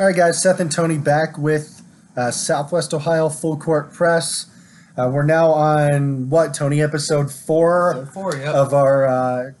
All right, guys, Seth and Tony back with uh, Southwest Ohio Full Court Press. Uh, we're now on what, Tony? Episode four, Episode four, yep. of our uh,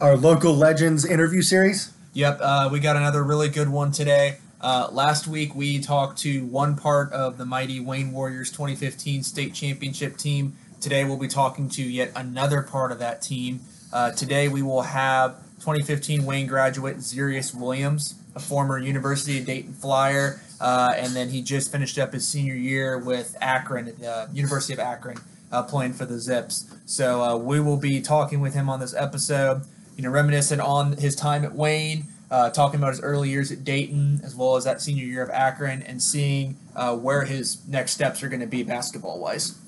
our local legends interview series. Yep, uh, we got another really good one today. Uh, last week we talked to one part of the mighty Wayne Warriors 2015 state championship team. Today we'll be talking to yet another part of that team. Uh, today we will have 2015 Wayne graduate Xeyrius Williams, a former University of Dayton Flyer, uh, and then he just finished up his senior year with Akron, the University of Akron, uh, playing for the Zips. So uh, we will be talking with him on this episode, you know, reminiscent on his time at Wayne, uh, talking about his early years at Dayton, as well as that senior year of Akron, and seeing uh, where his next steps are going to be basketball wise.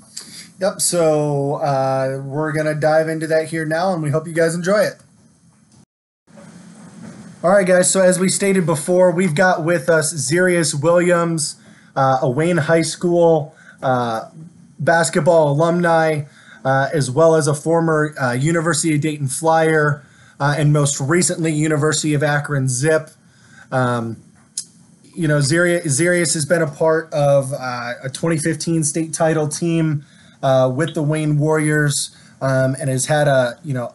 Yep. So uh, we're gonna dive into that here now, and we hope you guys enjoy it. All right, guys. So as we stated before, we've got with us Xeyrius Williams, uh, a Wayne High School uh, basketball alumni, uh, as well as a former uh, University of Dayton Flyer, uh, and most recently University of Akron Zip. Um, you know, Xeyrius has been a part of uh, a 2015 state title team with the Wayne Warriors, um, and has had a you know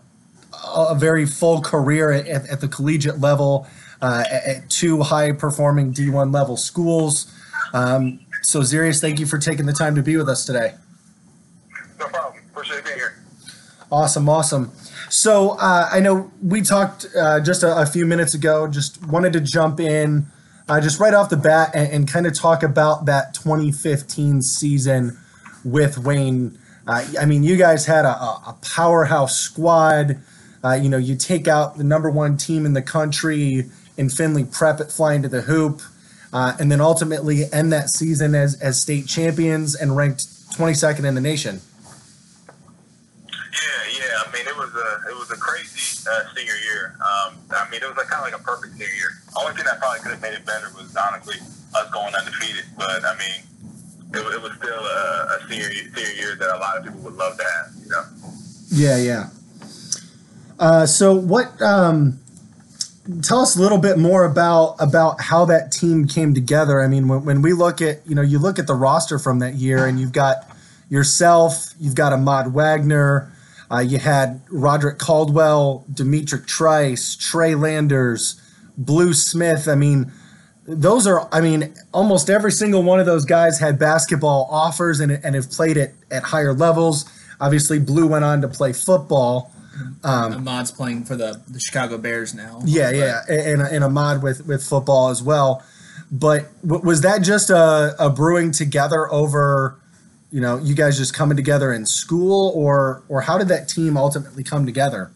a very full career at, at, the collegiate level uh, at, two high performing D1 level schools. Um, so, Xeyrius, thank you for taking the time to be with us today. No problem. Appreciate being here. Awesome, awesome. So uh, I know we talked uh, just a, a few minutes ago. Just wanted to jump in, uh, just right off the bat, and, and kind of talk about that 2015 season with Wayne. Uh, I mean, you guys had a a powerhouse squad. Uh, you know, you take out the number one team in the country in Findlay Prep at flying to the hoop, uh, and then ultimately end that season as as state champions and ranked 22nd in the nation. Yeah, yeah. I mean, it was a it was a crazy uh, senior year. Um, I mean, it was like, kind of like a perfect senior year. The only thing that probably could have made it better was honestly us going undefeated. But I mean, it, it was still a, a senior senior year that a lot of people would love to have. You know. Yeah, yeah. Uh, so what? Um, tell us a little bit more about about how that team came together. I mean, when, when we look at you know you look at the roster from that year, and you've got yourself, you've got Ahmad Wagner, uh, you had Roderick Caldwell, Dimitrik Trice, Trey Landers, Blue Smith. I mean, those are I mean almost every single one of those guys had basketball offers and and have played it at higher levels. Obviously, Blue went on to play football. Um, Ahmad's playing for the, the Chicago Bears now. yeah, yeah, and and Ahmad with with football as well. But w- was that just a, a brewing together over, you know, you guys just coming together in school, or or how did that team ultimately come together?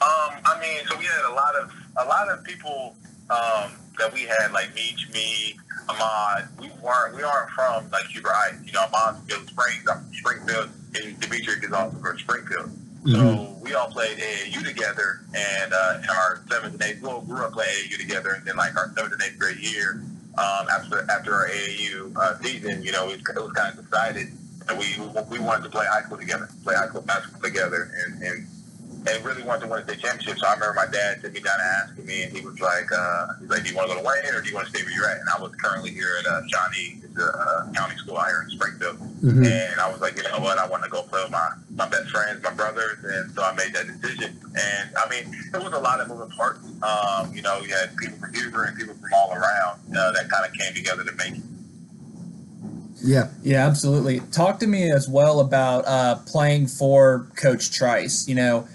Um, I mean, so we had a lot of a lot of people um, that we had, like Meech, me, Ahmad. We weren't we aren't from like Huber Heights. You know, Ahmad's from Field Springs. I'm from Springfield, and Dimitrik is also from Springfield. So we all played AAU together, and uh, in our seventh and eighth, well, grew up playing AAU together, and then like our seventh and eighth grade year, um, after after our AAU uh, season, you know, it, it was kind of decided that we we wanted to play high school together, play high school basketball together, and and and really wanted to win a state championship. So I remember my dad sitting me down and asking me, and he was like, uh, he's like, do you want to go to Wayne or do you want to stay where you're at? And I was currently here at uh, a uh, county school out here in Springfield. Mhm. And I was like, you know what, I want to go play with my, my best friends, my brothers. And so I made that decision. And I mean, it was a lot of moving parts. Um, you know, you had people from Huber and people from all around uh, that kind of came together to make it. Yeah, Yeah, absolutely. Talk to me as well about uh, playing for Coach Trice. You know,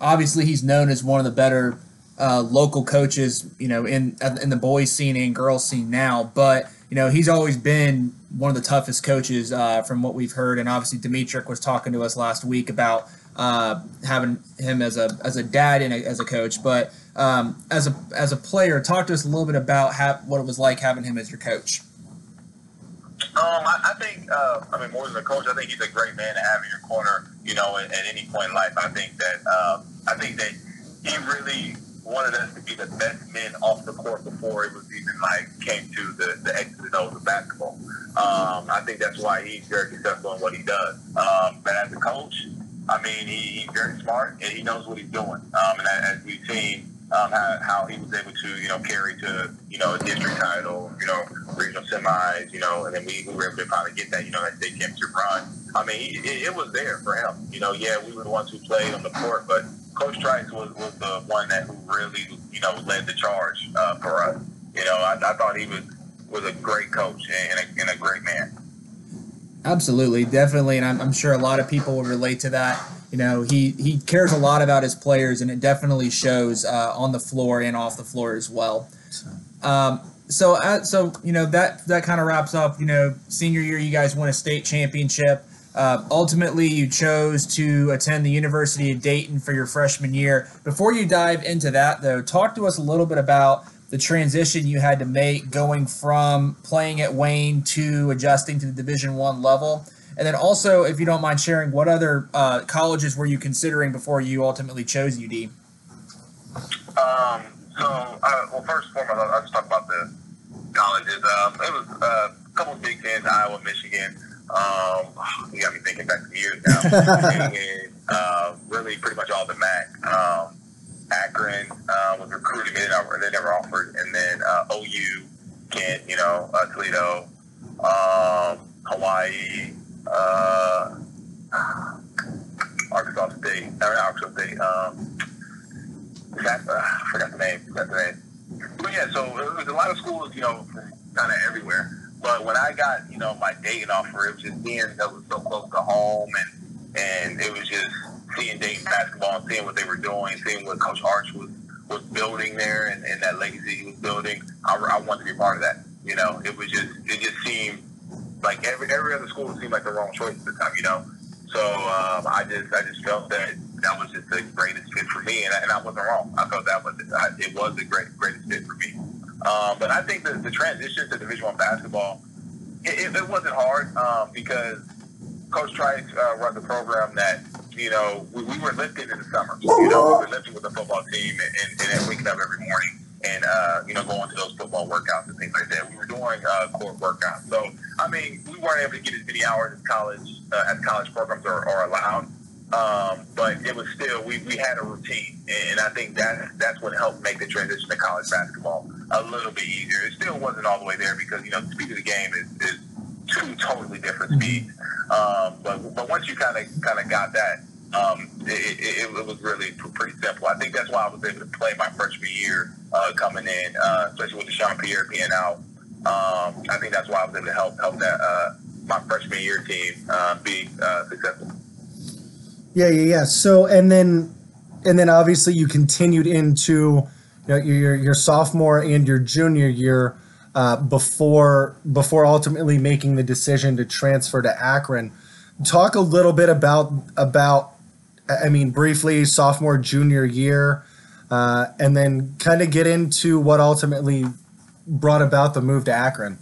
obviously he's known as one of the better uh, local coaches. You know, in in the boys scene and girls scene now, but you know he's always been one of the toughest coaches uh, from what we've heard. And obviously, Dimitrik was talking to us last week about uh, having him as a as a dad and a, as a coach, but um, as a as a player, talk to us a little bit about ha- what it was like having him as your coach. Um, I, I think, uh, I mean, more than a coach, I think he's a great man to have in your corner, you know, at, at any point in life. I think that, uh, I think that he really wanted us to be the best men off the court before it was even like came to the, the O's of basketball. Um, I think that's why he's very successful in what he does. Um, but as a coach, I mean, he, he's very smart and he knows what he's doing. Um, and as we've seen, um, how, how he was able to, you know, carry to, you know, a district title, you know, regional semis, you know, and then we, we were able to finally get that, you know, that state championship run. I mean, it, it was there for him. You know, yeah, we were the ones who played on the court, but Coach Trice was, was the one that who really, you know, led the charge uh, for us. You know, I, I thought he was was a great coach and a, and a great man. Absolutely, definitely, and I'm, I'm sure a lot of people will relate to that. You know, he he cares a lot about his players, and it definitely shows uh, on the floor and off the floor as well. Um, so, uh, so you know that that kind of wraps up. You know, senior year, you guys won a state championship. Uh, ultimately, you chose to attend the University of Dayton for your freshman year. Before you dive into that, though, talk to us a little bit about the transition you had to make going from playing at Wayne to adjusting to the Division One level, and then also, if you don't mind sharing, what other uh, colleges were you considering before you ultimately chose UD? Um, so, uh, well, first and foremost, I'll just talk about the colleges. Um, it was uh, a couple of Big Tens, Iowa, Michigan. Um, you got me thinking back to years now. Michigan, uh, really, pretty much all the MAC. Um, Akron uh, was recruiting me. They never, they never offered. And then uh, OU, Kent, you know, uh, Toledo, um, Hawaii, uh, Arkansas State, or not Arkansas State. Um, that, uh, I forgot the name. Forgot the name. But yeah, so it was a lot of schools, you know, kind of everywhere. But when I got, you know, my Dayton offer, it was just being that was so close to home, and and it was just seeing Dayton basketball and seeing what they were doing, seeing what Coach Arch was was building there, and, and that legacy he was building. I, I wanted to be part of that. You know, it was just it just seemed like every every other school seemed like the wrong choice at the time. You know, so um, I just I just felt that that was just the greatest fit for me, and I, and I wasn't wrong. I felt that was it was the great greatest fit for me. Um, but I think the, the transition to Division One basketball, it, it, wasn't hard um, because Coach Trice uh, runs a program that you know we, we, were lifting in the summer. You know, we were lifting with the football team and, and, and waking up every morning and uh, you know going to those football workouts and things like that. We were doing uh, court workouts, so I mean we weren't able to get as many hours as college uh, as college programs are, are allowed. Um, but it was still we, we had a routine, and I think that that's what helped make the transition to college basketball a little bit easier. It still wasn't all the way there because you know the speed of the game is, is two totally different mm-hmm. speeds. Um, but but once you kind of kind of got that, um, it, it, it, was really pretty simple. I think that's why I was able to play my freshman year uh, coming in, uh, especially with Dyshawn Pierre being out. Um, I think that's why I was able to help help that uh, my freshman year team uh, be uh, successful. Yeah, yeah, yeah. So and then and then obviously you continued into you know, your your sophomore and your junior year uh, before before ultimately making the decision to transfer to Akron. Talk a little bit about about I mean briefly sophomore junior year, uh, and then kind of get into what ultimately brought about the move to Akron.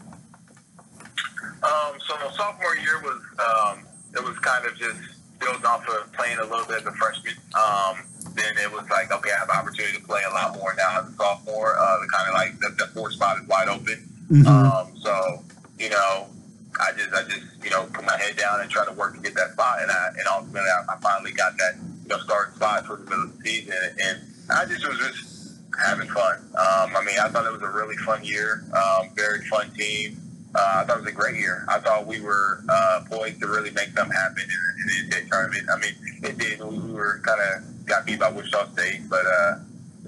Um, so sophomore year was um, it was kind of just built off of playing a little bit as a freshman. Um, then it was like, okay, I have an opportunity to play a lot more now as a sophomore. Uh, the kind of like the, the fourth spot is wide open. Mm-hmm. Um, so you know, I just I just you know put my head down and try to work to get that spot, and I and ultimately I, I finally got that you know starting spot for the middle of the season, and I just was just having fun. Um, I mean, I thought it was a really fun year, um, very fun team uh, I thought it was a great year. I thought we were uh, poised to really make something happen in, in the NCAA tournament. I mean, it did. We were kind of got beat by Wichita State, but uh,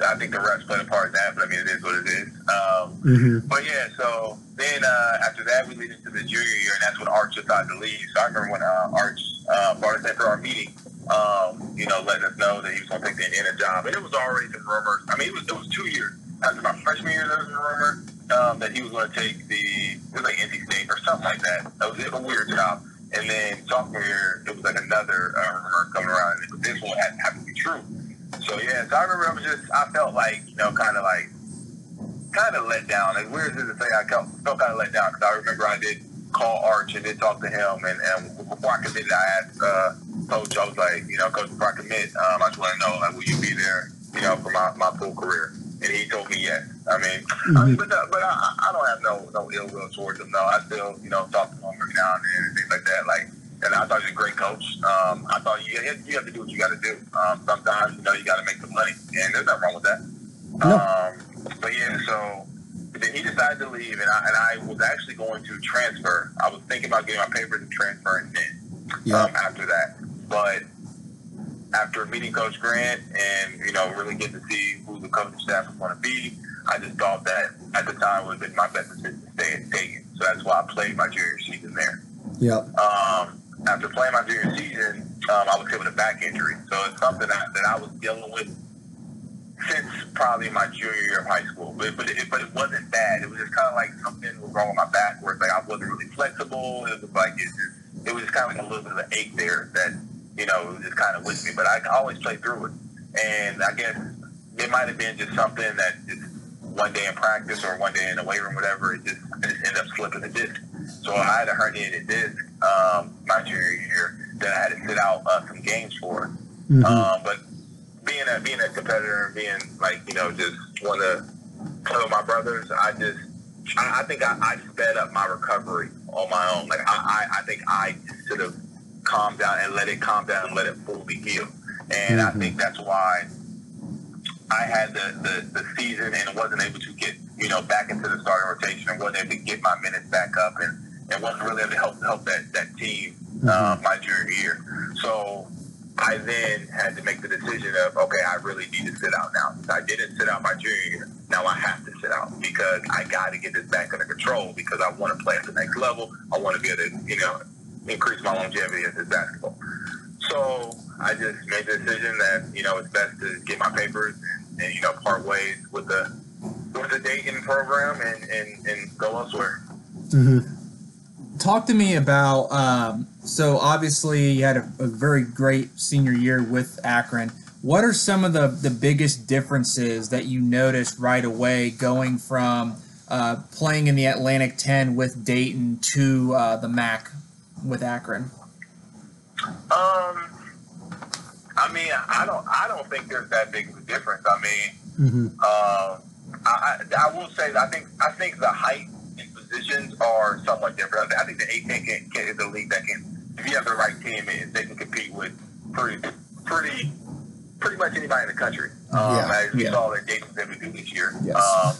I think the refs played a part in that. But I mean, it is what it is. Um, mm-hmm. But yeah, so then uh, after that, we lead into the junior year, and that's when Arch decided to leave. So I remember when uh, Arch uh, brought us in for our meeting. Um, you know, letting us know that he was going to take the Indiana job, and it was already some rumors. I mean, it was it was two years after my freshman year. There was a rumor um, that he was going to take the it was like NC State or something like that. It was a weird job. And then sophomore year, it was like another uh, rumor coming around, and this one had happened to be true. So yeah, so I remember I was just I felt like you know kind of like kind of let down. As weird as it to say, I felt, felt kind of let down because I remember I did call Arch and did talk to him, and, and before I committed, I asked uh, Coach, I was like, you know, Coach, before I commit, um, I just want to know like, will you be there, you know, for my, my full career? and he told me yes. I mean, mm-hmm. I mean but uh, but I, I don't have no no ill will towards him. No, I still you know talk to him every now and then and things like that. Like, and I thought he was a great coach. Um, I thought you you have to do what you got to do. Um, sometimes you know you got to make the money, and there's nothing wrong with that. No. Um, but yeah, so then he decided to leave, and I, and I was actually going to transfer. I was thinking about getting my papers and transferring then Yeah. um, after that. But after meeting Coach Grant and, you know, really getting to see who the coaching staff was going to be, I just thought that at the time would have been my best decision to stay at Dayton. So that's why I played my junior season there. Yep. Um, after playing my junior season, um, I was hit with a back injury. So it's something that, that I was dealing with since probably my junior year of high school. But but it, but it wasn't bad. It was just kind of like something was wrong with my back, where it's like I wasn't really flexible. It was like it just it was just kind of like a little bit of an ache there that you know just kind of with me. But I always played through it, and I guess it might have been just something that just one day in practice or one day in the weight room, whatever. It just it just ended up slipping the disc. So I had a herniated disc um, my junior year that I had to sit out uh, some games for. Mhm. Um, but being a being a competitor and being like you know just want to play with my brothers, I just I, I think I, I sped up my recovery on my own. Like I, I, I think I should have calmed down and let it calm down and let it fully heal. And I Mhm. think that's why I had the, the, the season and wasn't able to get you know back into the starting rotation and wasn't able to get my minutes back up and, and wasn't really able to help help that that team uh, my junior year. So I then had to make the decision of okay, I really need to sit out now. I didn't sit out my junior year. Now I have to sit out because I got to get this back under control because I want to play at the next level. I want to be able to you know increase my longevity as a basketball. So I just made the decision that you know it's best to get my papers and, and you know part ways with the with the Dayton program and and, and go elsewhere. Mhm. Talk to me about. Um, so obviously, you had a, a very great senior year with Akron. What are some of the the biggest differences that you noticed right away going from uh, playing in the Atlantic 10 with Dayton to uh, the MAC with Akron? Um, I mean, I don't, I don't think there's that big of a difference. I mean, Mhm. uh, I, I, I will say, that I think, I think the height and positions are somewhat different. I think the A10 can, can, is a league that can, if you have the right team, it- they can compete with pretty, pretty, pretty much anybody in the country. Um, Yeah, as we yeah. saw that Dayton's able to do this year. Yes. Um,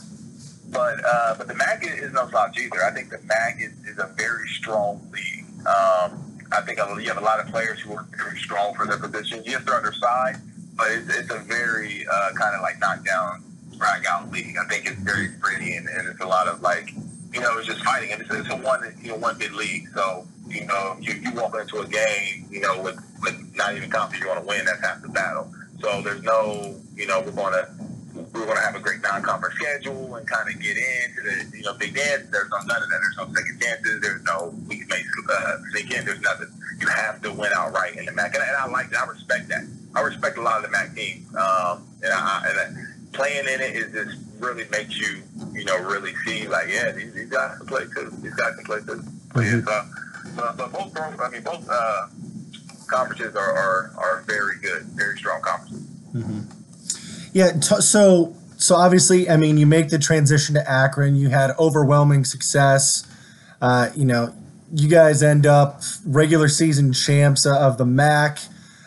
but uh, but the MAC is, is no slouch either. I think the MAC is, is a very strong league. Um, I think you have a lot of players who are very strong for their positions. Yes, they're undersized, but it's, it's a very uh, kind of like knockdown, drag out league. I think it's very pretty and, and it's a lot of like, you know, it's just fighting. And it's, it's a one, you know, one big league. So, you know, you, you walk into a game, you know, with, with not even confident you're going to win. That's half the battle. So there's no, you know, we're going to we're going to have a great non-conference schedule and kind of get into the you know big dance. There's no none of that. There's no second chances. There's no we may uh, sneak in. There's nothing. You have to win outright in the MAC, and, and I like that. I respect that. I respect a lot of the MAC teams, um, and, I, and I, playing in it is just really makes you you know really see like yeah these, these guys can play too. These guys can play too. But yeah, so, so, so both I mean both uh, conferences are, are are very good, very strong conferences. Yeah. T- so so obviously, I mean, you make the transition to Akron. You had overwhelming success. Uh, you know, you guys end up regular season champs of the MAC.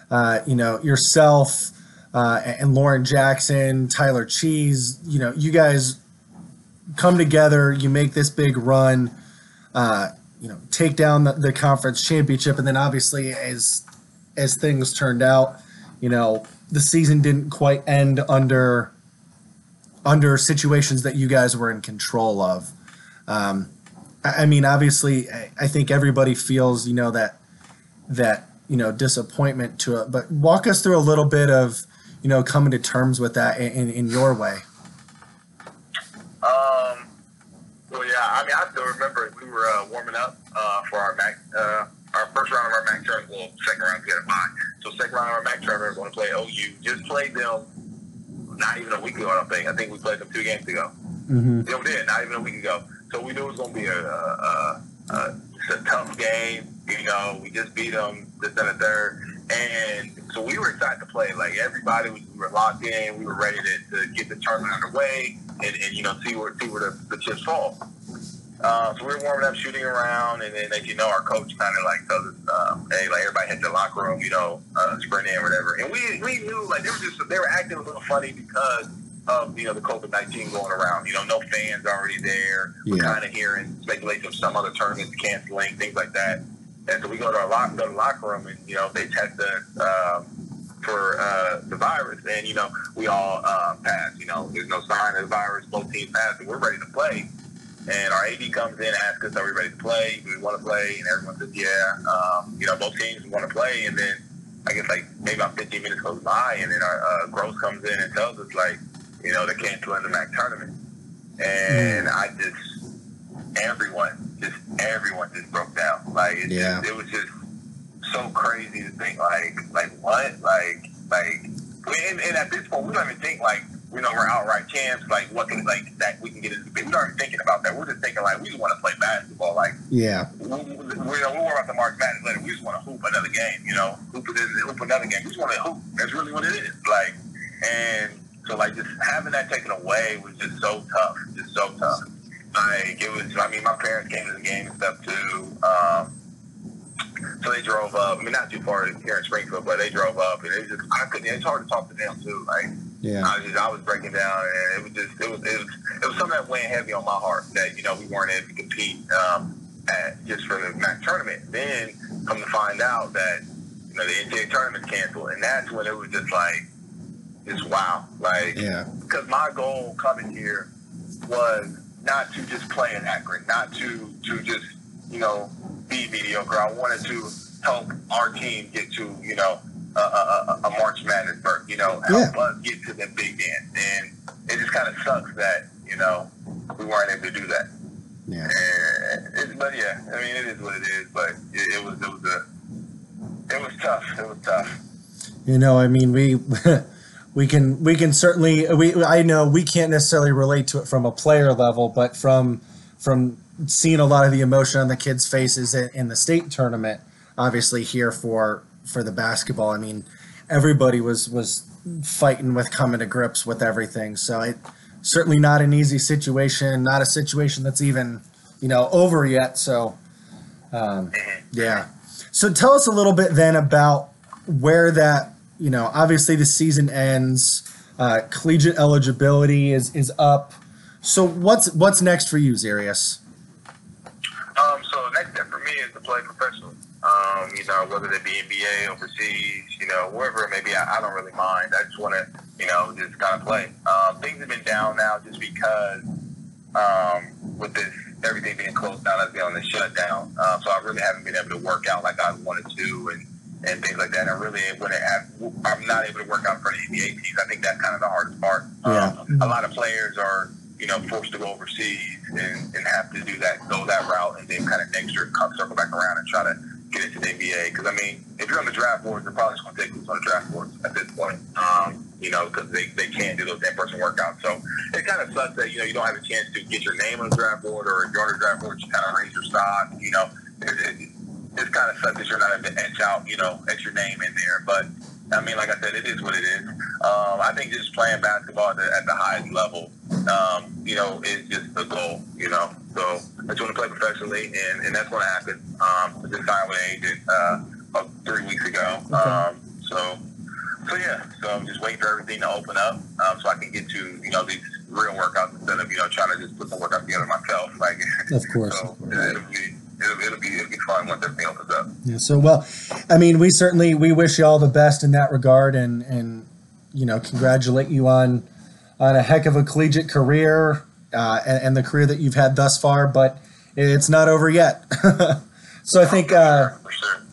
Uh, you know, yourself uh, and Loren Jackson, Tyler Cheese. You know, you guys come together. You make this big run. Uh, you know, take down the, the conference championship, and then obviously, as as things turned out, you know, the season didn't quite end under under situations that you guys were in control of. Um, I, I mean, obviously, I, I think everybody feels, you know, that that you know disappointment to it. But walk us through a little bit of, you know, coming to terms with that in, in, your way. Um, well, yeah, I mean, I still remember we were uh, warming up uh, for our MAC, uh, our first round of our MAC tournament. Well, second round, we had a bye. So second round our MAC tournament, we're going to play OU. Just played them not even a week ago, I don't think. I think we played them two games ago. Mm-hmm. Yeah, we did, not even a week ago. So we knew it was going to be a, a, a, a, a tough game. You know, we just beat them this and the third. And so we were excited to play. Like everybody, was, we were locked in. We were ready to, to get the tournament underway and, and you know, see where, see where the, the chips fall. Uh, so we were warming up, shooting around, and then, as you know, our coach kind of like tells us, um, "Hey, like everybody hit the locker room, you know, uh, sprint in, or whatever." And we we knew like they were just they were acting a little funny because of you know the COVID nineteen going around. You know, no fans already there. We're kind of hearing speculation of some other tournaments canceling, things like that. And so we go to our lock, go to the locker room, and you know they test us um, for uh, the virus, and you know we all uh, pass. You know, there's no sign of the virus. Both teams pass, and we're ready to play. And our AD comes in, and asks us, "Are we ready to play? Do we want to play?" And everyone says, "Yeah." Um, you know, both teams want to play, and then I guess like maybe about 15 minutes goes by, and then our uh, Groce comes in and tells us like, you know, they can't canceling the MAC tournament, and I just everyone, just everyone just broke down. Like it, Yeah. just, it was just so crazy to think like like what like like and, and at this point we don't even think like you know we're outright champs like what can like that we can get into we aren't thinking about that we're just thinking like we just want to play basketball like Yeah. we, we, we, we'll worry about the March Madness later we just want to hoop another game you know hoop, it, hoop another game we just want to hoop that's really what it is like and so like just having that taken away was just so tough just so tough like it was I mean my parents came to the game and stuff too um so they drove up. I mean, not too far here in Springfield, but they drove up, and it was just I couldn't. It's hard to talk to them too. Like Yeah. I was just I was breaking down, and it was just it was it was it was something that weighed heavy on my heart that you know we weren't able to compete um, at just for the MAC tournament. Then come to find out that you know the NCAA tournament's canceled, and that's when it was just like just wow, like Yeah. because my goal coming here was not to just play in Akron, not to to just you know be mediocre. I wanted to help our team get to you know a, a, March Madness berth, you know, help us get to the big dance, and it just kind of sucks that you know we weren't able to do that. Yeah. But yeah, I mean it is what it is, but it, it was it was a it was tough. It was tough. You know, I mean, we we can we can certainly we I know we can't necessarily relate to it from a player level, but from from seeing a lot of the emotion on the kids' faces in, in the state tournament, obviously here for for the basketball. I mean, everybody was was fighting with coming to grips with everything. So it certainly not an easy situation, not a situation that's even you know over yet. So um, yeah. So tell us a little bit then about where that you know obviously the season ends uh, collegiate eligibility is is up so what's what's next for you Xeyrius Um, so the next step for me is to play professionally. Um, you know, whether it be NBA, overseas, you know, wherever it may be, I, I don't really mind. I just want to, you know, just kind of play. Um, things have been down now just because um, with this everything being closed down, I've been on the shutdown. Um, so I really haven't been able to work out like I wanted to, and and things like that. And really, when it have, I'm not able to work out for the NBA teams. I think that's kind of the hardest part. Yeah. Um, a lot of players are, you know, forced to go overseas and, and have to do that, go that route, and then kind of next year come circle back around and try to get into the NBA. Because I mean, if you're on the draft board, they're probably just going to take who's on the draft board at this point. Um, you know, because they, they can't do those in-person workouts. So it kind of sucks that you know you don't have a chance to get your name on the draft board, or if you're on the draft board, you kind of raise your stock. You know, it, it, it's kind of sucks that you're not able to etch out, you know, etch your name in there. But I mean, like I said, it is what it is. Um, I think just playing basketball at the, at the highest level, um, you know, is just the goal. You know, so I just want to play professionally, and, and that's going to happen. Um, I just signed with an agent uh, about three weeks ago. Um, so, so yeah, so I'm just waiting for everything to open up, um, so I can get to you know these real workouts instead of you know trying to just put some workouts together myself. Like, Of course, so of course. it'll be it'll, it'll be it'll be fun once everything opens up. yeah, so well I mean we certainly we wish you all the best in that regard and and you know congratulate you on on a heck of a collegiate career uh, and, and the career that you've had thus far but it's not over yet so I think uh,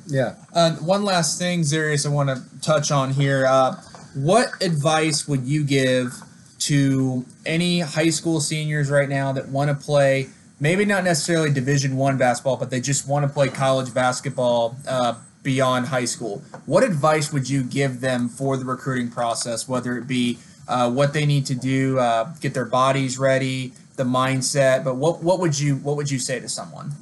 yeah Uh, one last thing, Xeyrius, I want to touch on here. Uh, what advice would you give to any high school seniors right now that want to play, maybe not necessarily Division One basketball, but they just want to play college basketball uh, beyond high school? What advice would you give them for the recruiting process, whether it be uh, what they need to do, uh, get their bodies ready, the mindset? But what what would you what would you say to someone?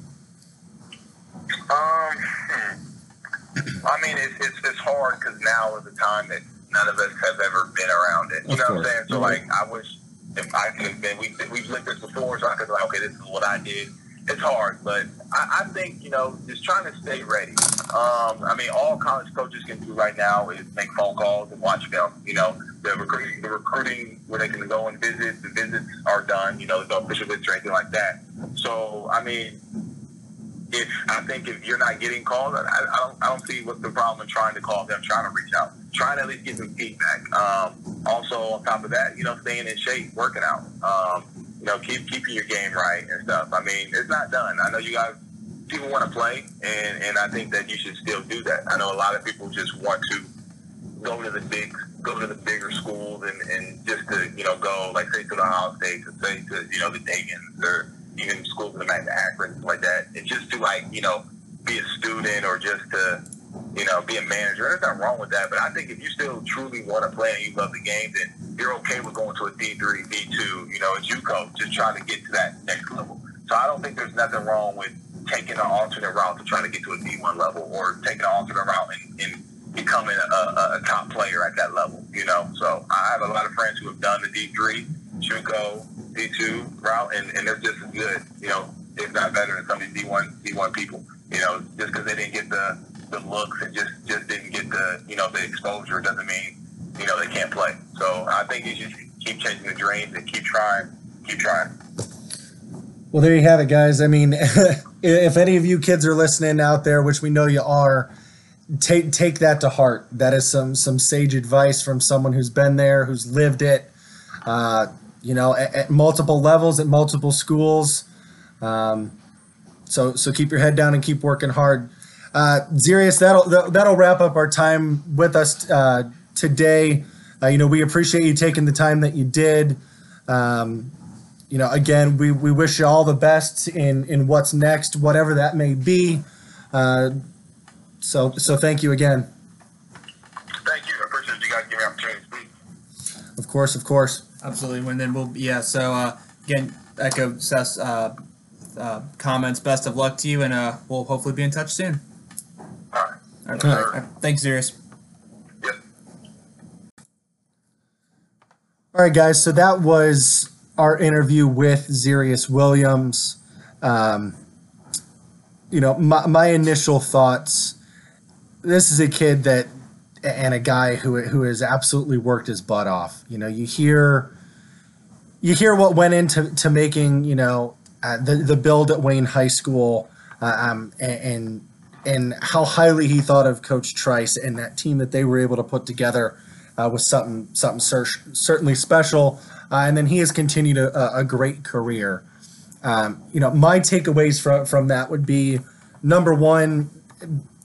Um, hmm. I mean, it's it's, it's hard because now is the time that none of us have ever been around it. You Of know course. what I'm saying? So like, I wish if I could have been. We we've lived this before, so I could be like, okay, this is what I did. It's hard, but I, I think you know, just trying to stay ready. Um, I mean, all college coaches can do right now is make phone calls and watch film. You know, the recruiting, the recruiting where they can go and visit. The visits are done. You know, no official visits or anything like that. So, I mean, if I think if you're not getting called, I, I don't, I don't see what the problem in trying to call them, trying to reach out, trying to at least get some feedback. Um, also, on top of that, you know, staying in shape, working out. Um, you know, keep keeping your game right and stuff. I mean, it's not done. I know you guys people want to play, and and I think that you should still do that. I know a lot of people just want to go to the big go to the bigger schools and, and just to you know go like say to the Ohio State, to say to you know the Dagans or even schools in the Magna Akron like that, and just to like you know be a student or just to you know be a manager. There's nothing wrong with that, but I think if you still truly want to play and you love the game, then you're okay with going to a D three, D two, you know, a JUCO, just trying to get to that next level. So I don't think there's nothing wrong with taking an alternate route to try to get to a D1 level or taking an alternate route and, and becoming a, a, a, top player at that level, you know. So I have a lot of friends who have done the D3, JUCO, D2 route, and, and they're just as good, you know, if not better than some of these D1, D1 people, you know, just because they didn't get the, the looks and just, just didn't get the, you know, the exposure doesn't mean, you know, they can't play. So I think you should keep changing the drains and keep trying, keep trying. Well, there you have it, guys. I mean, if any of you kids are listening out there, which we know you are, take take that to heart. That is some some sage advice from someone who's been there, who's lived it. Uh, you know, at, at, multiple levels, at multiple schools. Um, so so keep your head down and keep working hard. Uh, that'll that'll wrap up our time with us uh, today. Uh, you know, we appreciate you taking the time that you did. Um, you know, again, we, we wish you all the best in, in what's next, whatever that may be. Uh, so, so thank you again. Thank you. I appreciate you guys giving me opportunity to speak. Of course, of course. Absolutely. And then we'll, yeah. So, uh, again, echo Seth's uh, uh, comments. Best of luck to you, and uh, we'll hopefully be in touch soon. All right. All right. All right. Thanks, Xeyrius. All right, guys. So that was our interview with Xeyrius Williams. Um, you know, my, my initial thoughts. This is a kid that, and a guy who who has absolutely worked his butt off. You know, you hear, you hear what went into to making you know uh, the the build at Wayne High School, uh, um, and and how highly he thought of Coach Trice and that team that they were able to put together uh, was something something cer- certainly special. Uh, and then he has continued a, a great career. Um, you know, my takeaways from from that would be number one,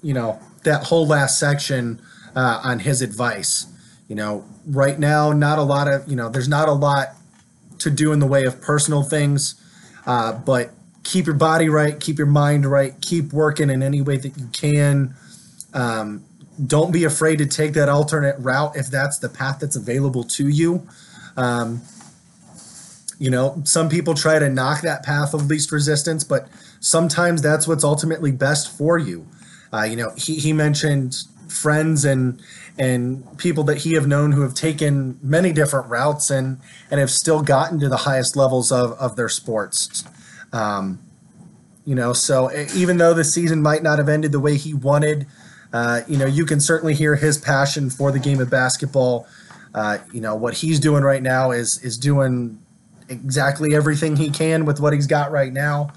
you know, that whole last section uh, on his advice. You know, right now, not a lot of you know, there's not a lot to do in the way of personal things, uh, but keep your body right, keep your mind right, keep working in any way that you can. Um, don't be afraid to take that alternate route if that's the path that's available to you. Um, you know, some people try to knock that path of least resistance, but sometimes that's what's ultimately best for you. Uh, you know, he, he mentioned friends and and people that he have known who have taken many different routes and and have still gotten to the highest levels of, of their sports. Um, you know, so even though the season might not have ended the way he wanted, uh, you know, you can certainly hear his passion for the game of basketball. Uh, you know, what he's doing right now is is doing exactly everything he can with what he's got right now,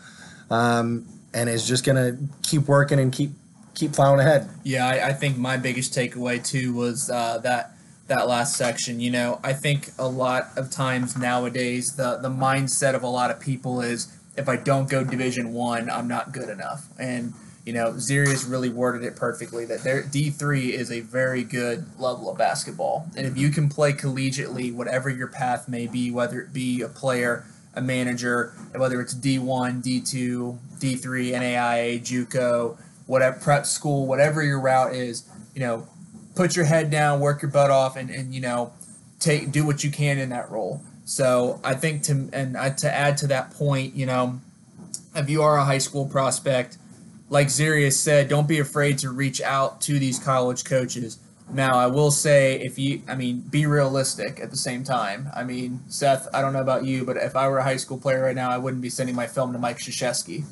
um, and is just gonna keep working and keep keep plowing ahead. Yeah, I, I think my biggest takeaway too was uh, that that last section. You know, I think a lot of times nowadays the the mindset of a lot of people is if I don't go Division One, I'm not good enough, and you know, Xeyrius really worded it perfectly that their D3 is a very good level of basketball. And if you can play collegiately, whatever your path may be, whether it be a player, a manager, whether it's D1, D2, D3, NAIA, JUCO, whatever prep school, whatever your route is, you know, put your head down, work your butt off, and, and you know, take do what you can in that role. So I think to and to add to that point, you know, if you are a high school prospect, like Xeyrius said, don't be afraid to reach out to these college coaches. Now, I will say, if you, I mean, be realistic at the same time. I mean, Seth, I don't know about you, but if I were a high school player right now, I wouldn't be sending my film to Mike Krzyzewski.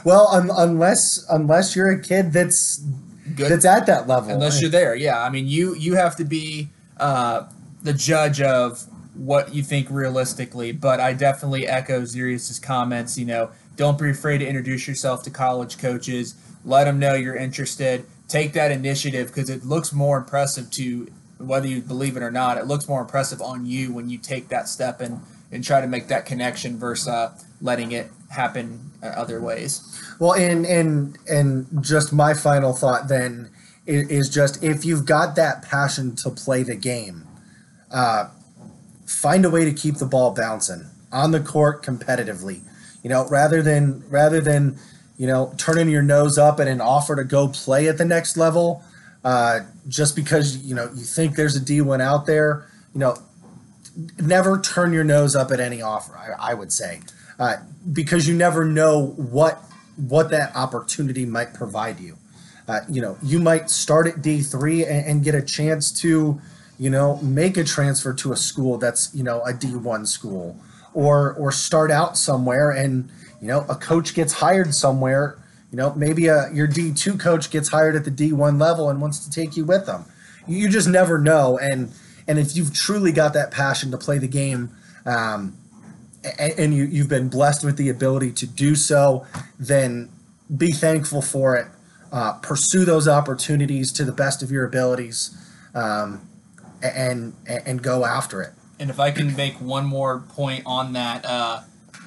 well, un- unless unless you're a kid that's Good. that's at that level, unless you're there, yeah. I mean, you you have to be uh, the judge of what you think realistically, but I definitely echo Xeyrius's comments. You know, don't be afraid to introduce yourself to college coaches. Let them know you're interested. Take that initiative because it looks more impressive to whether you believe it or not. It looks more impressive on you when you take that step and and try to make that connection versus uh, letting it happen uh, other ways. Well, and and and just my final thought then is, is just if you've got that passion to play the game, uh, find a way to keep the ball bouncing on the court competitively. You know, rather than rather than you know turning your nose up at an offer to go play at the next level, uh, just because you know you think there's a D1 out there. You know, never turn your nose up at any offer. I, I would say, uh, because you never know what what that opportunity might provide you. Uh, you know, you might start at D three and, and, get a chance to, you know, make a transfer to a school that's you know a D one school, or or start out somewhere and you know a coach gets hired somewhere. You know, maybe a your D two coach gets hired at the D one level and wants to take you with them. You just never know, and and if you've truly got that passion to play the game, um, and, and you, you've been blessed with the ability to do so, then be thankful for it. Uh, pursue those opportunities to the best of your abilities, um, and and go after it. And if I can make one more point on that, uh,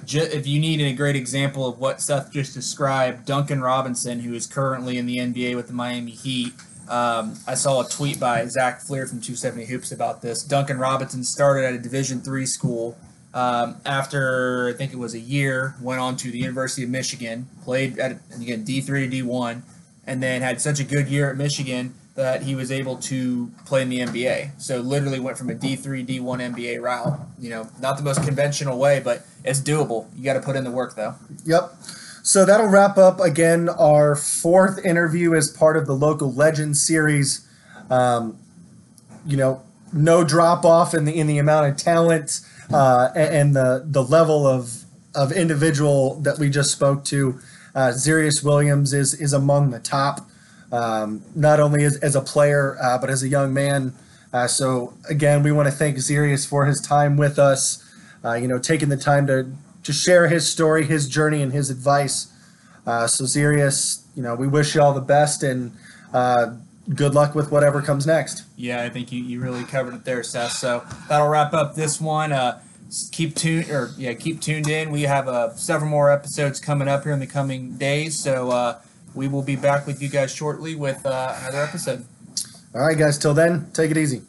if you need a great example of what Seth just described, Duncan Robinson, who is currently in the NBA with the Miami Heat, um, I saw a tweet by Zach Fleer from 270 Hoops about this. Duncan Robinson started at a Division three school. Um, after I think it was a year, went on to the University of Michigan, played at again D three to D one, and then had such a good year at Michigan that he was able to play in the NBA. So literally went from a D three D one NBA route. You know, not the most conventional way, but it's doable. You got to put in the work though. Yep. So that'll wrap up again our fourth interview as part of the local legend series. Um, you know, no drop off in the in the amount of talent uh, and, the the level of of individual that we just spoke to. Uh, Xeyrius Williams is is among the top, um, not only as, as a player uh, but as a young man. Uh, so again, we want to thank Xeyrius for his time with us. Uh, you know, taking the time to to share his story, his journey, and his advice. Uh, so, Xeyrius, you know, we wish you all the best and uh, good luck with whatever comes next. Yeah, I think you, you really covered it there, Seth. So that'll wrap up this one. Uh, keep tuned, or yeah, keep tuned in. We have uh, several more episodes coming up here in the coming days. So uh, we will be back with you guys shortly with uh, another episode. All right, guys. Till then, take it easy.